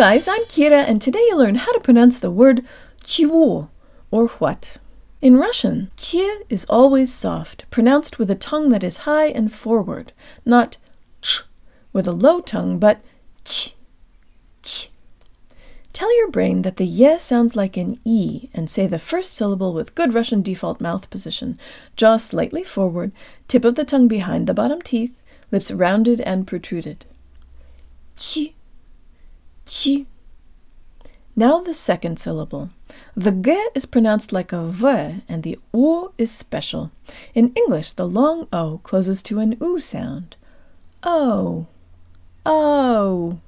guys, I'm Kira, and today you'll learn how to pronounce the word чего, or what. In Russian, ch is always soft, pronounced with a tongue that is high and forward, not ch with a low tongue, but ch, ch. Tell your brain that the ye sounds like an e and say the first syllable with good Russian default mouth position, jaw slightly forward, tip of the tongue behind the bottom teeth, lips rounded and protruded. Chi now the second syllable. The g is pronounced like a v, and the o is special. In English, the long o closes to an u sound. Oh, oh.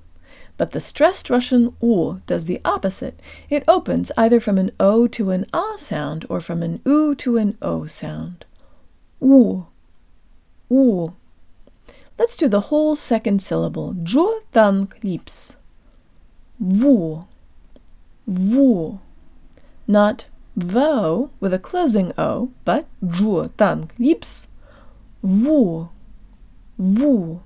But the stressed Russian o does the opposite. It opens either from an o to an a sound or from an u to an o sound. U, u. Let's do the whole second syllable. Than lips wo, wo. Not vo with a closing o, but jur dann liebs, wo, wo.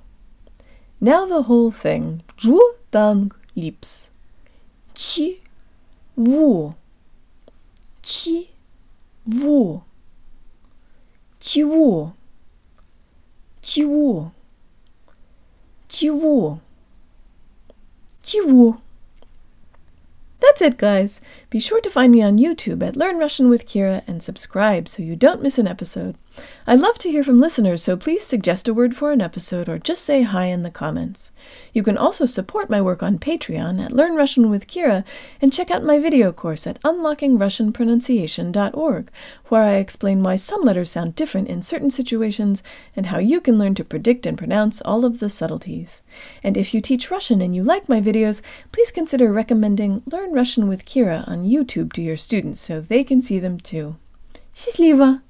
Now the whole thing. Jur dann liebs. Chi, wo, chi, wo, чего, чего, чего, чего. That's it, guys. Be sure to find me on YouTube at Learn Russian with Kira and subscribe so you don't miss an episode. I'd love to hear from listeners, so please suggest a word for an episode or just say hi in the comments. You can also support my work on Patreon at Learn Russian with Kira and check out my video course at unlockingrussianpronunciation.org, where I explain why some letters sound different in certain situations and how you can learn to predict and pronounce all of the subtleties. And if you teach Russian and you like my videos, please consider recommending Learn Russian with Kira on YouTube to your students so they can see them too. Счастливо!